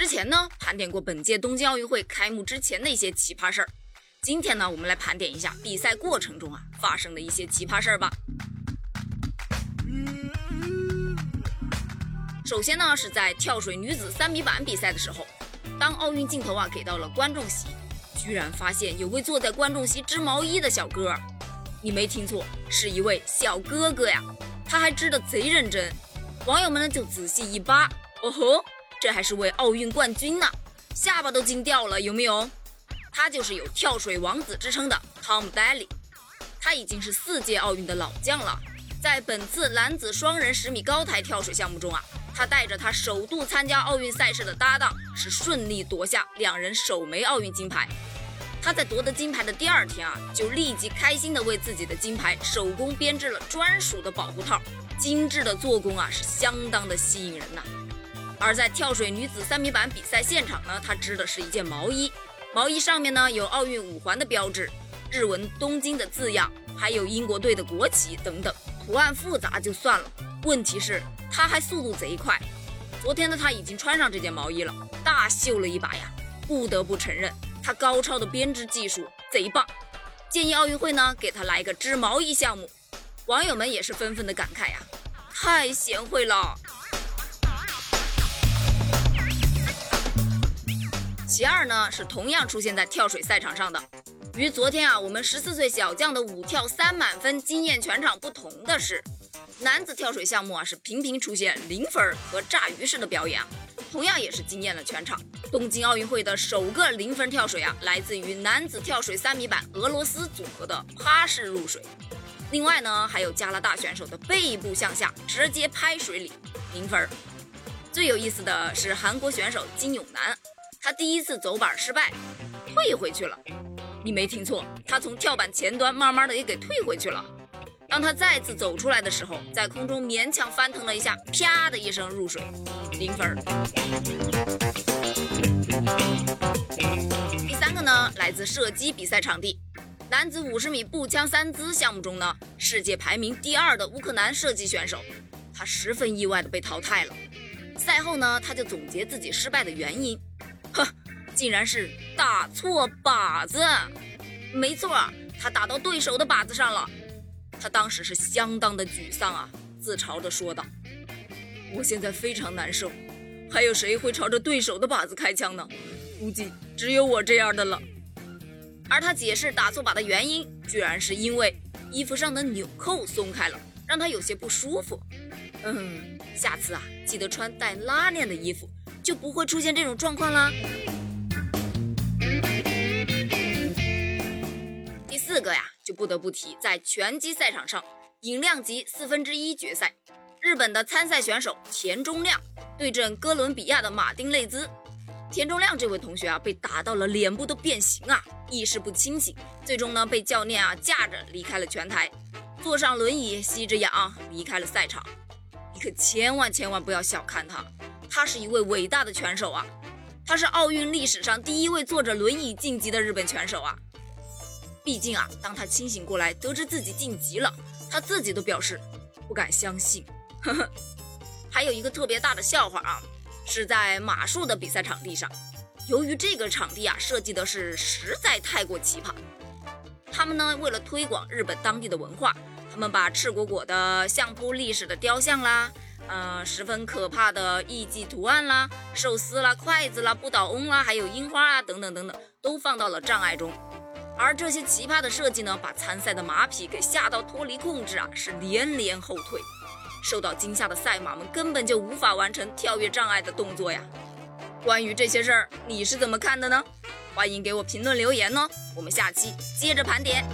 之前呢，盘点过本届东京奥运会开幕之前的一些奇葩事儿。今天呢，我们来盘点一下比赛过程中啊发生的一些奇葩事儿吧。首先呢，是在跳水女子三米板比赛的时候，当奥运镜头啊给到了观众席，居然发现有位坐在观众席织毛衣的小哥。你没听错，是一位小哥哥呀，他还织得贼认真。网友们呢就仔细一扒，哦吼，这还是位奥运冠军呢，下巴都惊掉了，有没有？他就是有跳水王子之称的 Tom Daly，他已经是四届奥运的老将了。在本次男子双人十米高台跳水项目中啊，他带着他首度参加奥运赛事的搭档，是顺利夺下两人首枚奥运金牌。他在夺得金牌的第二天啊，就立即开心地为自己的金牌手工编织了专属的保护套，精致的做工啊是相当的吸引人呐。而在跳水女子三米板比赛现场呢，她织的是一件毛衣，毛衣上面呢有奥运五环的标志，日文东京的字样，还有英国队的国旗等等，图案复杂就算了，问题是她还速度贼快。昨天的她已经穿上这件毛衣了，大秀了一把呀，不得不承认。她高超的编织技术贼棒，建议奥运会呢给她来个织毛衣项目。网友们也是纷纷的感慨呀，太贤惠了。其二呢是同样出现在跳水赛场上的，与昨天啊我们十四岁小将的五跳三满分惊艳全场不同的是，男子跳水项目啊是频频出现零分和炸鱼式的表演。同样也是惊艳了全场。东京奥运会的首个零分跳水啊，来自于男子跳水三米板俄罗斯组合的趴式入水。另外呢，还有加拿大选手的背部向下直接拍水里，零分。最有意思的是韩国选手金永南，他第一次走板失败，退回去了。你没听错，他从跳板前端慢慢的也给退回去了。当他再次走出来的时候，在空中勉强翻腾了一下，啪的一声入水，零分。第三个呢，来自射击比赛场地，男子五十米步枪三姿项目中呢，世界排名第二的乌克兰射击选手，他十分意外的被淘汰了。赛后呢，他就总结自己失败的原因，呵，竟然是打错靶子。没错，他打到对手的靶子上了。他当时是相当的沮丧啊，自嘲地说道：“我现在非常难受，还有谁会朝着对手的靶子开枪呢？估计只有我这样的了。”而他解释打错靶的原因，居然是因为衣服上的纽扣松开了，让他有些不舒服。嗯，下次啊，记得穿带拉链的衣服，就不会出现这种状况啦。第四个呀。就不得不提，在拳击赛场上，饮量级四分之一决赛，日本的参赛选手田中亮对阵哥伦比亚的马丁内兹。田中亮这位同学啊，被打到了脸部都变形啊，意识不清醒，最终呢被教练啊架着离开了拳台，坐上轮椅吸着氧离开了赛场。你可千万千万不要小看他，他是一位伟大的拳手啊，他是奥运历史上第一位坐着轮椅晋级的日本拳手啊。毕竟啊，当他清醒过来，得知自己晋级了，他自己都表示不敢相信。呵呵，还有一个特别大的笑话啊，是在马术的比赛场地上，由于这个场地啊设计的是实在太过奇葩，他们呢为了推广日本当地的文化，他们把赤果果的相扑历史的雕像啦，呃，十分可怕的艺伎图案啦，寿司啦，筷子啦，不倒翁啦，还有樱花啊等等等等，都放到了障碍中。而这些奇葩的设计呢，把参赛的马匹给吓到脱离控制啊，是连连后退。受到惊吓的赛马们根本就无法完成跳跃障碍的动作呀。关于这些事儿，你是怎么看的呢？欢迎给我评论留言哦。我们下期接着盘点。